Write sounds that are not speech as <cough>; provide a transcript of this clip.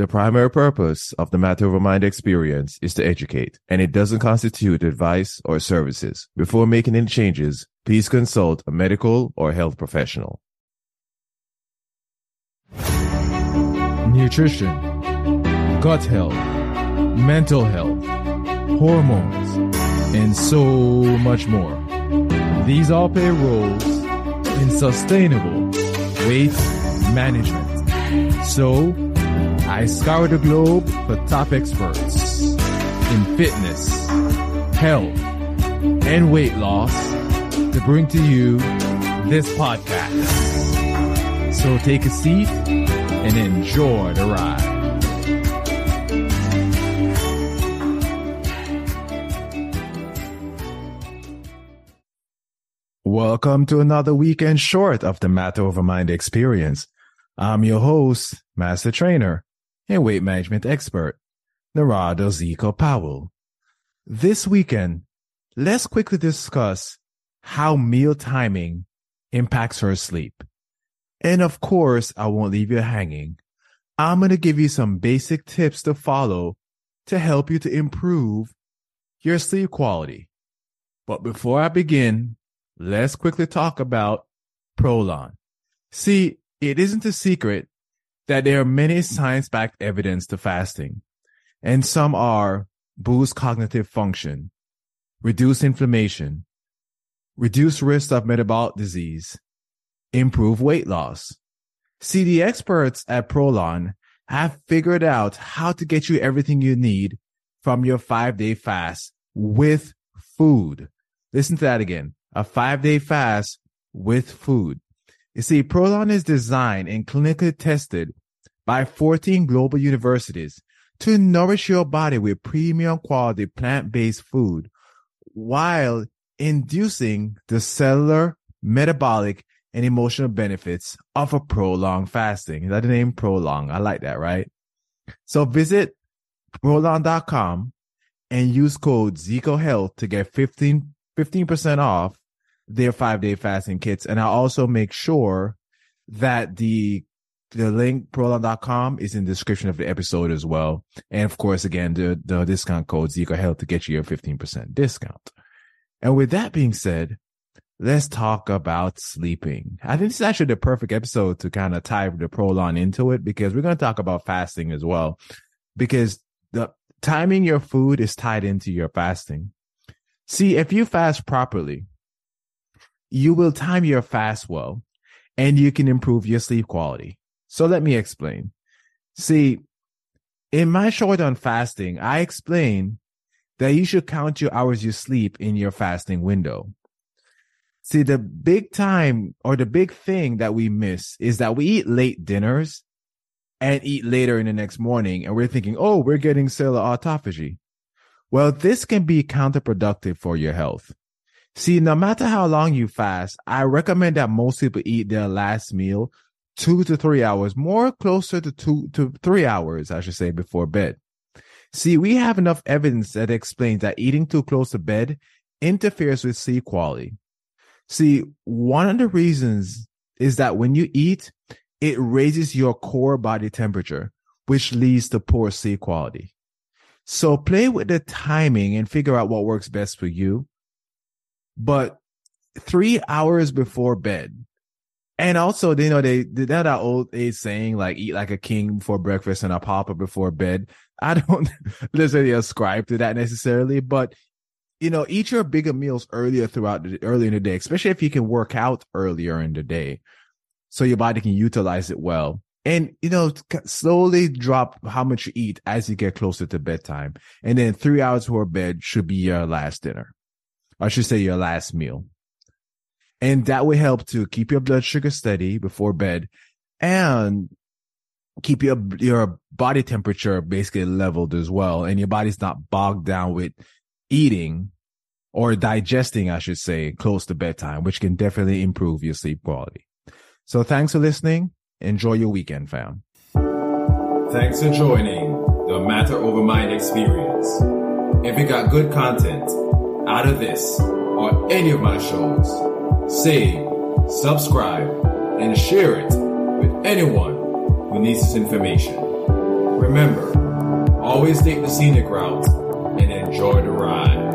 The primary purpose of the Matter Over Mind experience is to educate, and it doesn't constitute advice or services. Before making any changes, please consult a medical or health professional. Nutrition, gut health, mental health, hormones, and so much more. These all play roles in sustainable weight management. So, I scour the globe for top experts in fitness, health, and weight loss to bring to you this podcast. So take a seat and enjoy the ride. Welcome to another weekend short of the Matter Over Mind experience. I'm your host, Master Trainer, and weight management expert, Narada Zeco Powell. This weekend, let's quickly discuss how meal timing impacts her sleep. And of course, I won't leave you hanging. I'm going to give you some basic tips to follow to help you to improve your sleep quality. But before I begin, let's quickly talk about Prolon. See, it isn't a secret that there are many science-backed evidence to fasting, and some are boost cognitive function, reduce inflammation, reduce risk of metabolic disease, improve weight loss. See, the experts at Prolon have figured out how to get you everything you need from your five day fast with food. Listen to that again. A five day fast with food. You see, Prolon is designed and clinically tested by 14 global universities to nourish your body with premium quality plant-based food while inducing the cellular, metabolic, and emotional benefits of a prolonged fasting. Is that the name prolong? I like that, right? So visit prolong.com and use code Zeco Health to get 15, 15% off their five day fasting kits. And I'll also make sure that the the link prolong.com is in the description of the episode as well. And of course, again, the, the discount code Zeco Health to get you a 15% discount. And with that being said, let's talk about sleeping. I think this is actually the perfect episode to kind of tie the Prolon into it because we're going to talk about fasting as well. Because the timing your food is tied into your fasting. See, if you fast properly, you will time your fast well and you can improve your sleep quality. So let me explain. See, in my short on fasting, I explain that you should count your hours you sleep in your fasting window. See, the big time or the big thing that we miss is that we eat late dinners and eat later in the next morning and we're thinking, oh, we're getting cellular autophagy. Well, this can be counterproductive for your health. See, no matter how long you fast, I recommend that most people eat their last meal two to three hours, more closer to two to three hours, I should say, before bed. See, we have enough evidence that explains that eating too close to bed interferes with sleep quality. See, one of the reasons is that when you eat, it raises your core body temperature, which leads to poor sleep quality. So play with the timing and figure out what works best for you. But three hours before bed, and also, you know, they did that old age saying like eat like a king before breakfast and a pauper before bed. <laughs> I don't necessarily ascribe to that necessarily, but you know, eat your bigger meals earlier throughout the early in the day, especially if you can work out earlier in the day, so your body can utilize it well. And you know, slowly drop how much you eat as you get closer to bedtime, and then three hours before bed should be your last dinner. I should say your last meal. And that will help to keep your blood sugar steady before bed and keep your, your body temperature basically leveled as well. And your body's not bogged down with eating or digesting, I should say, close to bedtime, which can definitely improve your sleep quality. So thanks for listening. Enjoy your weekend, fam. Thanks for joining the Matter Over Mind experience. If you got good content out of this or any of my shows, save, subscribe, and share it with anyone who needs this information. Remember, always take the scenic route and enjoy the ride.